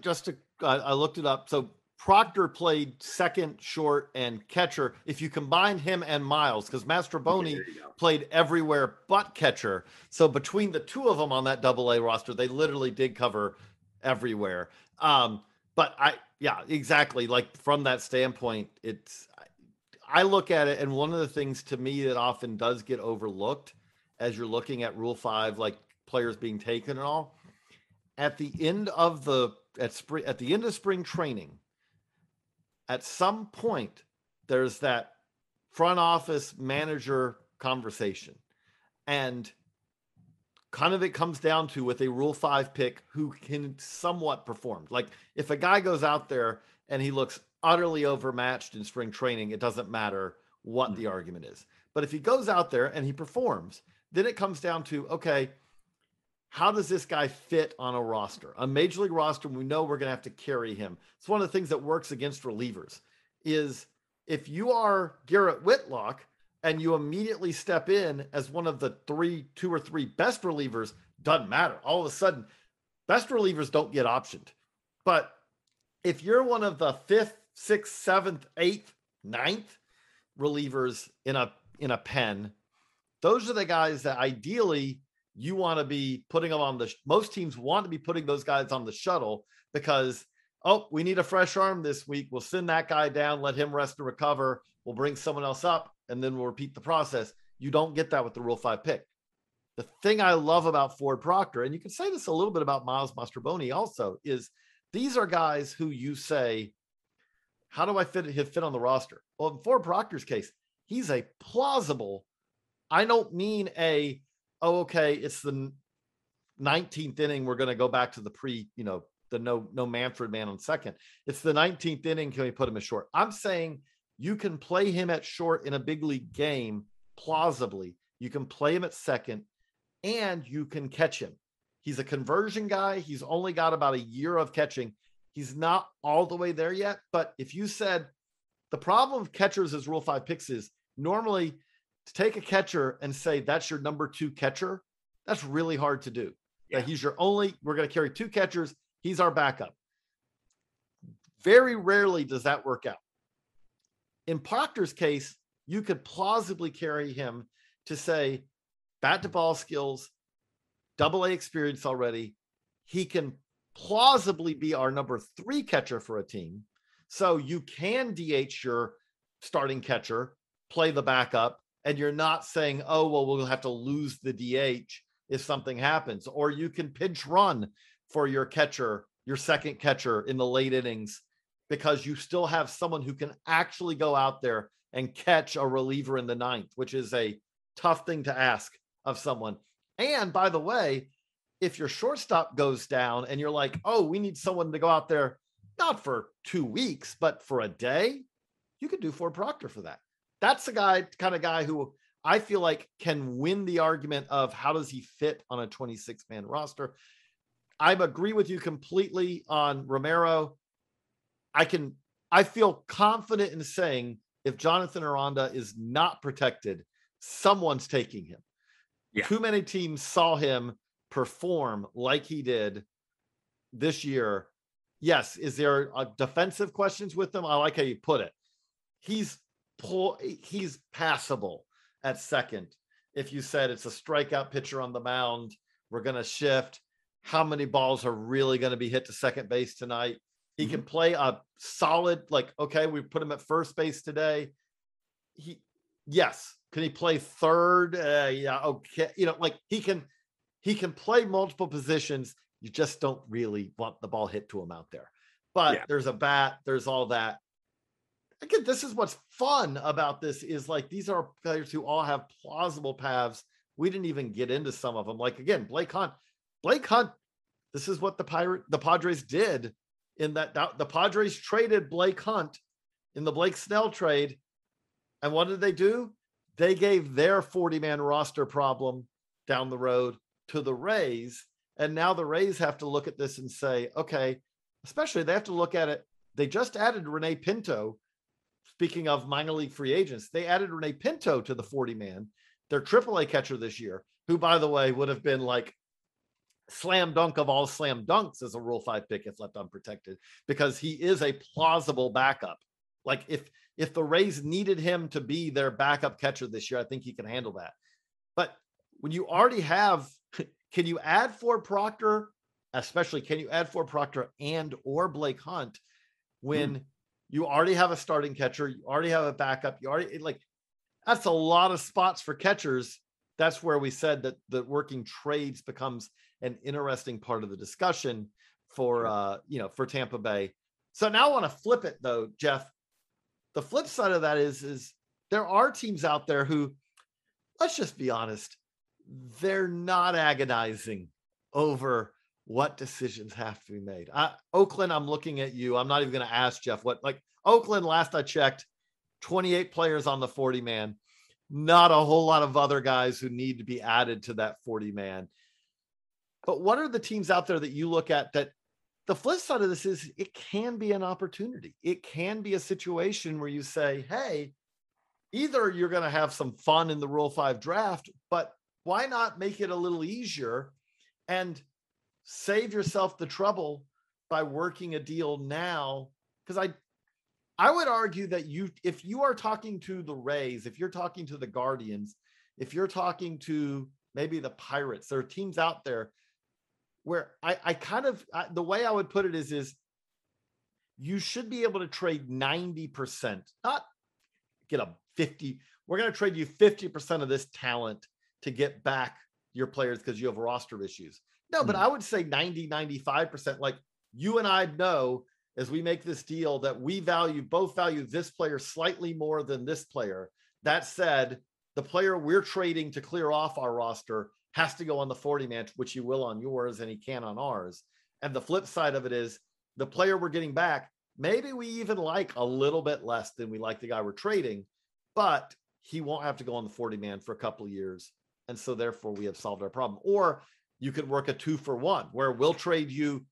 just to, I looked it up. So Proctor played second, short, and catcher. If you combine him and Miles, because Mastrobuoni okay, played everywhere but catcher. So between the two of them on that double A roster, they literally did cover everywhere. Um, but I, yeah, exactly. Like from that standpoint, it's, I look at it, and one of the things to me that often does get overlooked as you're looking at Rule Five, like players being taken and all, at the end of the at spring at the end of spring training, at some point there's that front office manager conversation, and kind of it comes down to with a Rule Five pick who can somewhat perform. Like if a guy goes out there and he looks utterly overmatched in spring training, it doesn't matter what the mm-hmm. argument is. But if he goes out there and he performs, then it comes down to okay, how does this guy fit on a roster? A major league roster, we know we're going to have to carry him. It's one of the things that works against relievers is if you are Garrett Whitlock and you immediately step in as one of the three, two or three best relievers, doesn't matter. All of a sudden, best relievers don't get optioned. But if you're one of the fifth, sixth, seventh, eighth, ninth relievers in a in a pen, those are the guys that ideally you want to be putting them on the most teams want to be putting those guys on the shuttle because oh we need a fresh arm this week. We'll send that guy down let him rest and recover. We'll bring someone else up and then we'll repeat the process. You don't get that with the rule five pick. The thing i love about ford proctor and you can say this a little bit about miles mastrobuoni also is these are guys who you say how do i fit fit on the roster? Well in ford proctor's case he's a plausible i don't mean a oh, okay, it's the 19th inning. We're going to go back to the pre, you know, the no no Manfred man on second. It's the 19th inning. Can we put him at short? I'm saying you can play him at short in a big league game plausibly. You can play him at second, and you can catch him. He's a conversion guy. He's only got about a year of catching. He's not all the way there yet. But if you said the problem of catchers as Rule Five picks is normally to take a catcher and say that's your number two catcher, that's really hard to do. Yeah. That he's your only, we're going to carry two catchers. He's our backup. Very rarely does that work out. In Proctor's case, you could plausibly carry him to say bat to ball skills, double A experience already. He can plausibly be our number three catcher for a team. So you can DH your starting catcher, play the backup, and you're not saying, oh, well, we'll have to lose the DH if something happens. Or you can pinch run for your catcher, your second catcher in the late innings, because you still have someone who can actually go out there and catch a reliever in the ninth, which is a tough thing to ask of someone. And by the way, if your shortstop goes down and you're like, oh, we need someone to go out there, not for two weeks, but for a day, you could do Ford Proctor for that. That's the guy, kind of guy who I feel like can win the argument of how does he fit on a 26 man roster. I agree with you completely on Romero. I can, I feel confident in saying if Jonathan Aranda is not protected, someone's taking him. Yeah. Too many teams saw him perform like he did this year. Yes, is there uh, defensive questions with him? I like how you put it. He's pull, he's passable at second. If you said it's a strikeout pitcher on the mound, we're going to shift. How many balls are really going to be hit to second base tonight? He can play a solid, like, okay, we put him at first base today. He, yes. Can he play third? Uh, yeah. Okay. You know, like he can, he can play multiple positions. You just don't really want the ball hit to him out there. But Yeah. there's a bat, there's all that. Again, this is what's fun about this is like these are players who all have plausible paths. We didn't even get into some of them. Like again, Blake Hunt. Blake Hunt, this is what the pirate the Padres did in that the Padres traded Blake Hunt in the Blake Snell trade. And what did they do? They gave their 40 man roster problem down the road to the Rays. And now the Rays have to look at this and say, okay, especially they have to look at it. They just added René Pinto. Speaking of minor league free agents, they added René Pinto to the 40 man, their AAA catcher this year, who, by the way, would have been like slam dunk of all slam dunks as a Rule 5 pick if left unprotected, because he is a plausible backup. Like if if the Rays needed him to be their backup catcher this year, I think he can handle that. But when you already have, can you add Ford Proctor, especially can you add Ford Proctor and or Blake Hunt when hmm. You already have a starting catcher, you already have a backup, you already like that's a lot of spots for catchers. That's where we said that the working trades becomes an interesting part of the discussion for uh, you know, for Tampa Bay. So now I want to flip it though, Jeff. The flip side of that is is there are teams out there who let's just be honest, they're not agonizing over what decisions have to be made. I, Oakland, I'm looking at you. I'm not even going to ask Jeff what, like Oakland, last I checked, 28 players on the 40 man, not a whole lot of other guys who need to be added to that 40 man. But what are the teams out there that you look at that the flip side of this is it can be an opportunity. It can be a situation where you say, hey, either you're going to have some fun in the Rule 5 draft, but why not make it a little easier and save yourself the trouble by working a deal now? Because I I would argue that you if you are talking to the Rays, if you're talking to the Guardians, if you're talking to maybe the Pirates, there are teams out there where I, I kind of I, the way I would put it is is you should be able to trade 90%, not get a 50. We're going to trade you 50% of this talent to get back your players because you have roster issues. No, but Mhm. I would say 90, 95%. Like you and I know as we make this deal that we value both value this player slightly more than this player. That said, the player we're trading to clear off our roster has to go on the 40 man, which he will on yours and he can on ours. And the flip side of it is the player we're getting back, maybe we even like a little bit less than we like the guy we're trading, but he won't have to go on the 40 man for a couple of years. And so therefore we have solved our problem. Or you could work a two for one where we'll trade you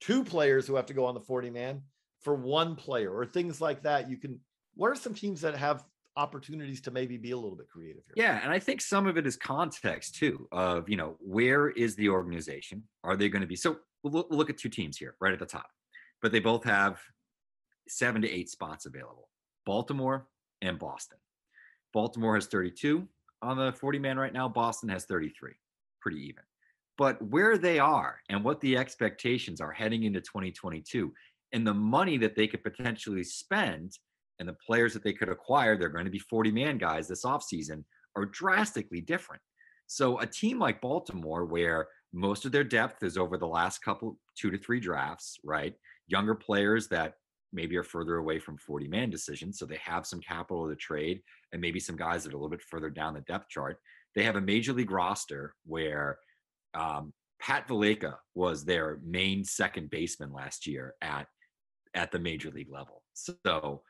two players who have to go on the 40 man for one player or things like that. You can, what are some teams that have opportunities to maybe be a little bit creative here? Yeah, and I think some of it is context too. Of you know, where is the organization? Are they going to be? So we'll look, look at two teams here, right at the top, but they both have seven to eight spots available: Baltimore and Boston. Baltimore has 32 on the 40 man right now. Boston has 33, pretty even. But where they are and what the expectations are heading into 2022 and the money that they could potentially spend and the players that they could acquire, they're going to be 40 man guys this offseason, are drastically different. So a team like Baltimore, where most of their depth is over the last couple, two to three drafts, right? Younger players that maybe are further away from 40 man decisions. So they have some capital to trade and maybe some guys that are a little bit further down the depth chart. They have a major league roster where um, Pat Valaika was their main second baseman last year at at the major league level. So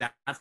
that's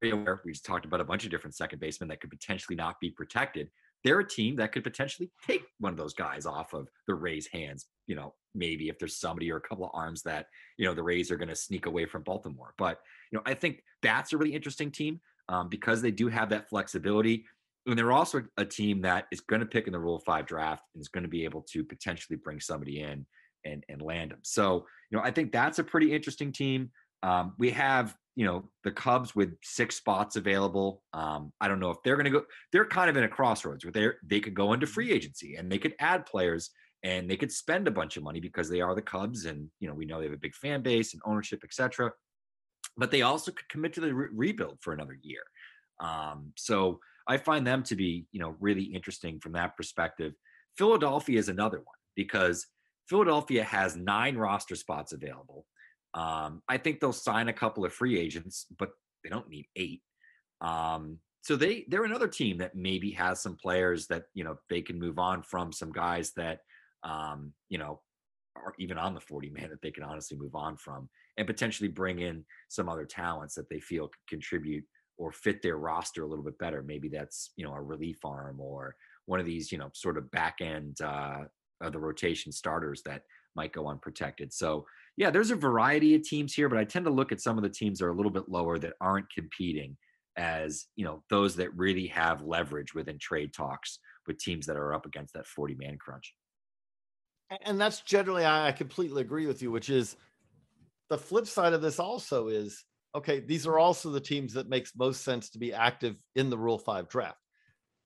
where we talked about a bunch of different second basemen that could potentially not be protected. They're a team that could potentially take one of those guys off of the Rays' hands. You know, maybe if there's somebody or a couple of arms that you know the Rays are going to sneak away from Baltimore. But you know, I think that's a really interesting team um, because they do have that flexibility. And they're also a team that is going to pick in the Rule Five draft and is going to be able to potentially bring somebody in and and land them. So you know, I think that's a pretty interesting team. Um, we have you know the Cubs with six spots available. Um, I don't know if they're going to go. They're kind of in a crossroads where they they could go into free agency and they could add players and they could spend a bunch of money because they are the Cubs and you know we know they have a big fan base and ownership, etc. But they also could commit to the re- rebuild for another year. Um, so I find them to be you know really interesting from that perspective. Philadelphia is another one because Philadelphia has nine roster spots available. Um, I think they'll sign a couple of free agents, but they don't need eight. Um, so they they're another team that maybe has some players that you know they can move on from some guys that um, you know are even on the 40 man that they can honestly move on from and potentially bring in some other talents that they feel could contribute or fit their roster a little bit better. Maybe that's you know a relief arm or one of these you know sort of back end uh, of the rotation starters that might go unprotected. So yeah, there's a variety of teams here, but I tend to look at some of the teams that are a little bit lower that aren't competing as you know those that really have leverage within trade talks with teams that are up against that 40 man crunch. And that's generally I completely agree with you, which is the flip side of this also is okay, these are also the teams that makes most sense to be active in the Rule 5 draft.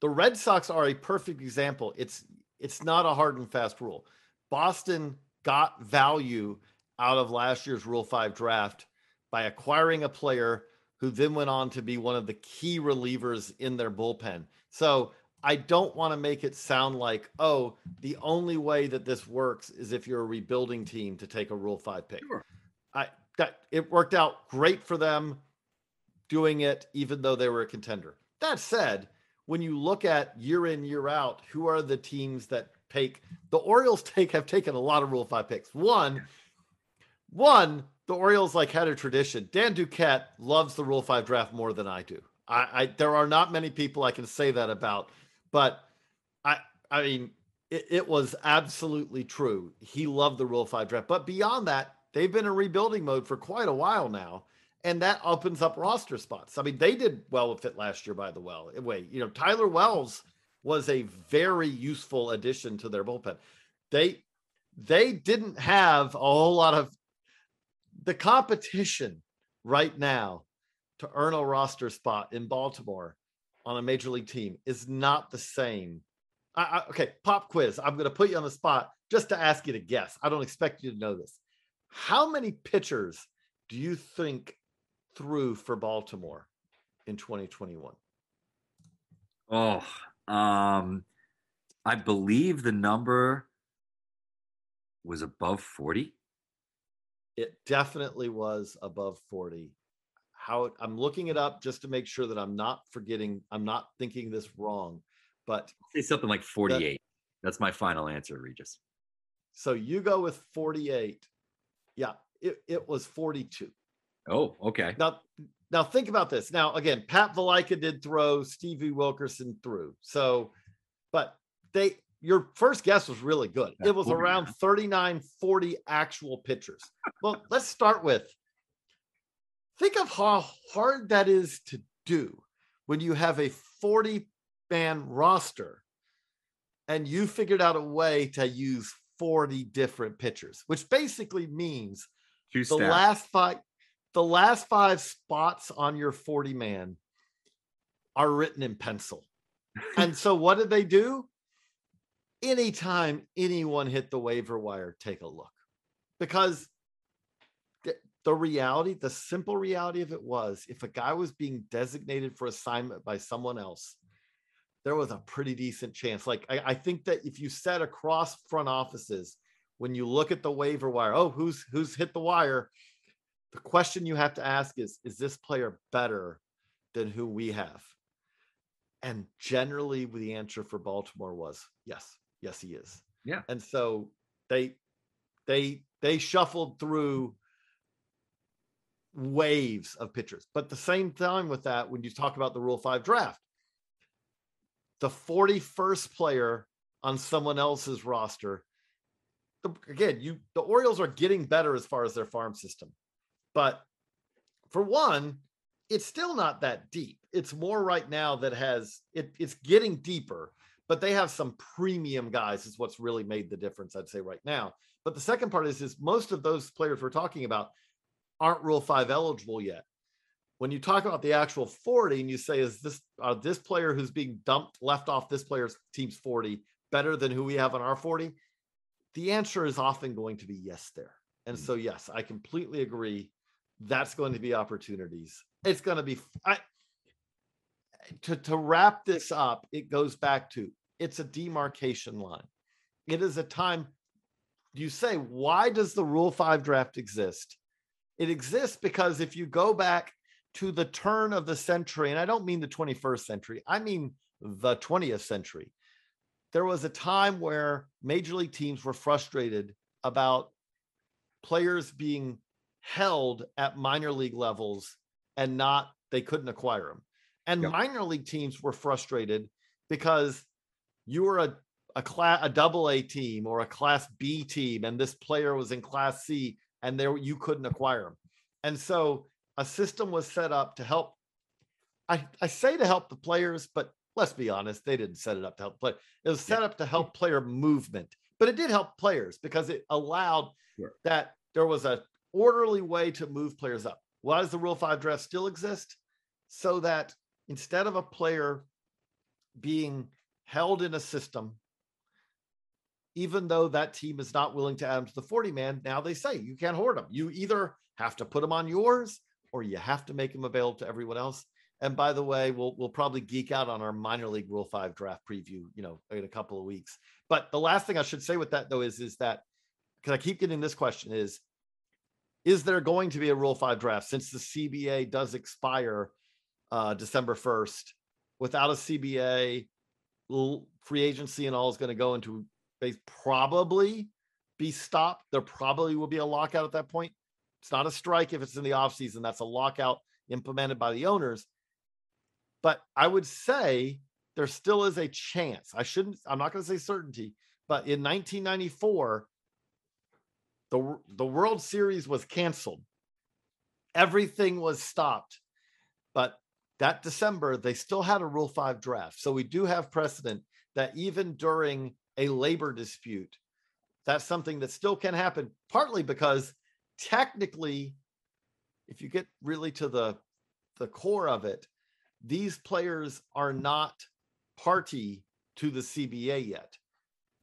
The Red Sox are a perfect example. It's it's not a hard and fast rule. Boston got value out of last year's Rule 5 draft by acquiring a player who then went on to be one of the key relievers in their bullpen. So I don't want to make it sound like, oh, the only way that this works is if you're a rebuilding team to take a Rule 5 pick. Sure. I that it worked out great for them doing it, even though they were a contender. That said, when you look at year in, year out, who are the teams that take the Orioles take have taken a lot of Rule 5 picks. One, one, the Orioles like had a tradition. Dan Duquette loves the Rule 5 draft more than I do. I, I there are not many people I can say that about, but I I mean it, it was absolutely true. He loved the Rule 5 draft. But beyond that, they've been in rebuilding mode for quite a while now. And that opens up roster spots. I mean, they did well with it last year, by the eh, way. You know, Tyler Wells was a very useful addition to their bullpen. They they didn't have a whole lot of the competition right now to earn a roster spot in Baltimore on a major league team is not the same. I, I, okay, pop quiz. I'm going to put you on the spot just to ask you to guess. I don't expect you to know this. How many pitchers do you think threw for Baltimore in 2021? Oh, um, I believe the number was above 40. It definitely was above 40. How I'm looking it up just to make sure that I'm not forgetting, I'm not thinking this wrong, but say something like 48. That, That's my final answer, Regis. So you go with 48. Yeah, it, it was 42. Oh, okay. Now, now think about this. Now, again, Pat Valaika did throw, Stevie Wilkerson threw. So, but they your first guess was really good. It was around 39, 40 actual pitchers. Well, let's start with think of how hard that is to do when you have a 40 man roster and you figured out a way to use 40 different pitchers, which basically means Two the last five the last five spots on your 40 man are written in pencil. and so what did they do? anytime anyone hit the waiver wire, take a look because the reality, the simple reality of it was if a guy was being designated for assignment by someone else, there was a pretty decent chance. Like, I, I think that if you set across front offices, when you look at the waiver wire, oh, who's who's hit the wire? The question you have to ask is, is this player better than who we have? And generally, the answer for Baltimore was yes, yes, he is. Yeah. And so they they they shuffled through waves of pitchers. But the same time with that, when you talk about the Rule Five draft, the 41st player on someone else's roster. The, again, you the Orioles are getting better as far as their farm system. But for one, it's still not that deep. It's more right now that has it, it's getting deeper, but they have some premium guys, is what's really made the difference, I'd say, right now. But the second part is, is most of those players we're talking about aren't Rule 5 eligible yet. When you talk about the actual 40 and you say, is this uh, this player who's being dumped, left off this player's team's 40 better than who we have on our 40? The answer is often going to be yes there. And so, yes, I completely agree. That's going to be opportunities. It's going to be, I, to, to wrap this up, it goes back to it's a demarcation line. It is a time. You say, why does the Rule 5 draft exist? It exists because if you go back to the turn of the century, and I don't mean the 21st century, I mean the 20th century, there was a time where major league teams were frustrated about players being held at minor league levels and not, they couldn't acquire them. And Yep. minor league teams were frustrated because you were a a class a double A team or a class B team, and this player was in class C, and there you couldn't acquire him. And so a system was set up to help. I, I say to help the players, but let's be honest, they didn't set it up to help play. It was set up to help player movement, but it did help players because it allowed Sure. that there was a orderly way to move players up. Why does the Rule Five draft still exist? So that instead of a player being held in a system, even though that team is not willing to add him to the 40 man, now they say you can't hoard them. You either have to put them on yours or you have to make them available to everyone else. And by the way, we'll we'll probably geek out on our minor league Rule 5 draft preview, you know, in a couple of weeks. But the last thing I should say with that though is is that because I keep getting this question is is there going to be a Rule 5 draft since the CBA does expire uh, December 1st without a CBA free agency and all is going to go into base probably be stopped. There probably will be a lockout at that point. It's not a strike if it's in the offseason. That's a lockout implemented by the owners. But I would say there still is a chance. I shouldn't, I'm not going to say certainty, but in 1994, the, the World Series was canceled. Everything was stopped. But that December, they still had a Rule 5 draft. So we do have precedent that even during a labor dispute, that's something that still can happen, partly because technically, if you get really to the the core of it, these players are not party to the CBA yet.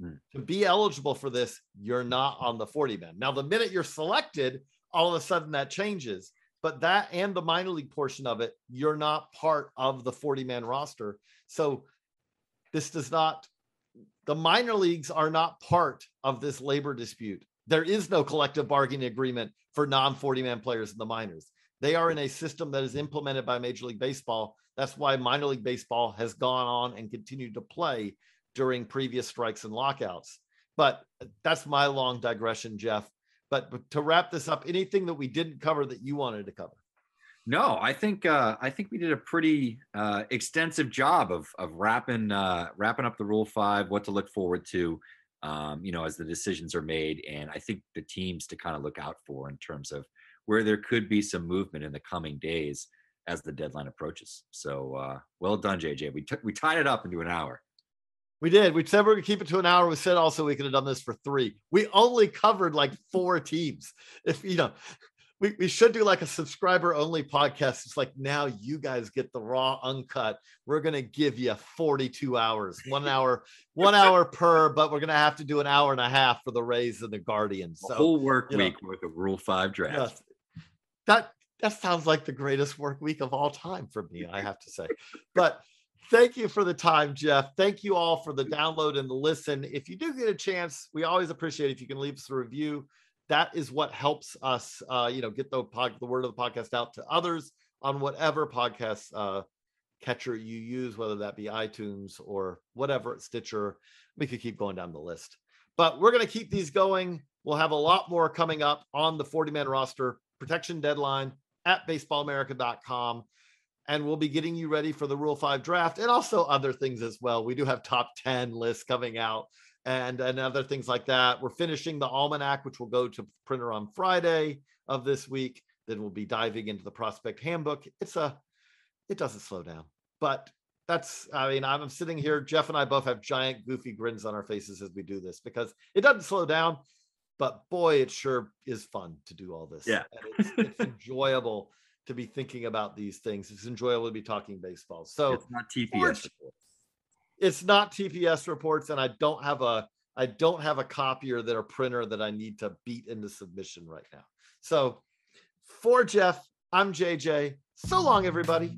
Hmm. To be eligible for this, you're not on the 40 man. Now, the minute you're selected, all of a sudden that changes. But that and the minor league portion of it, you're not part of the 40 man roster. So this does not, the minor leagues are not part of this labor dispute. There is no collective bargaining agreement for non 40 man players in the minors. They are in a system that is implemented by Major League Baseball. That's why minor league baseball has gone on and continued to play during previous strikes and lockouts. But that's my long digression, Jeff. But, to wrap this up, anything that we didn't cover that you wanted to cover? No, I think uh, I think we did a pretty uh, extensive job of of wrapping uh, wrapping up the Rule Five, what to look forward to, um, you know, as the decisions are made, and I think the teams to kind of look out for in terms of where there could be some movement in the coming days as the deadline approaches. So uh, well done, JJ. We took we tied it up into an hour. We did. We said we are to keep it to an hour. We said also we could have done this for three. We only covered like four teams. If you know, we, we should do like a subscriber only podcast. It's like now you guys get the raw uncut. We're gonna give you 42 hours, one hour, one hour per, but we're gonna have to do an hour and a half for the Rays and the Guardians. A whole work you know. week worth of Rule Five draft. that that sounds like the greatest work week of all time for me, I have to say. But thank you for the time, Jeff. Thank you all for the download and the listen. If you do get a chance, we always appreciate if you can leave us a review. That is what helps us, uh, you know, get the pod, the word of the podcast out to others on whatever podcast uh, catcher you use, whether that be iTunes or whatever, Stitcher. We could keep going down the list, but we're going to keep these going. We'll have a lot more coming up on the 40 man roster protection deadline at baseballamerica.com. And we'll be getting you ready for the Rule 5 draft and also other things as well. We do have top 10 lists coming out and, and other things like that. We're finishing the almanac, which will go to printer on Friday of this week. Then we'll be diving into the prospect handbook. It's a, it doesn't slow down, but that's, I mean, I'm sitting here. Jeff and I both have giant goofy grins on our faces as we do this because it doesn't slow down, but boy, it sure is fun to do all this. Yeah. And it's, it's enjoyable to be thinking about these things. It's enjoyable to be talking baseball. So it's not TPS. It's not TPS reports, and I don't have a I don't have a copier that a printer that I need to beat into submission right now. So for Jeff, I'm JJ. So long, everybody.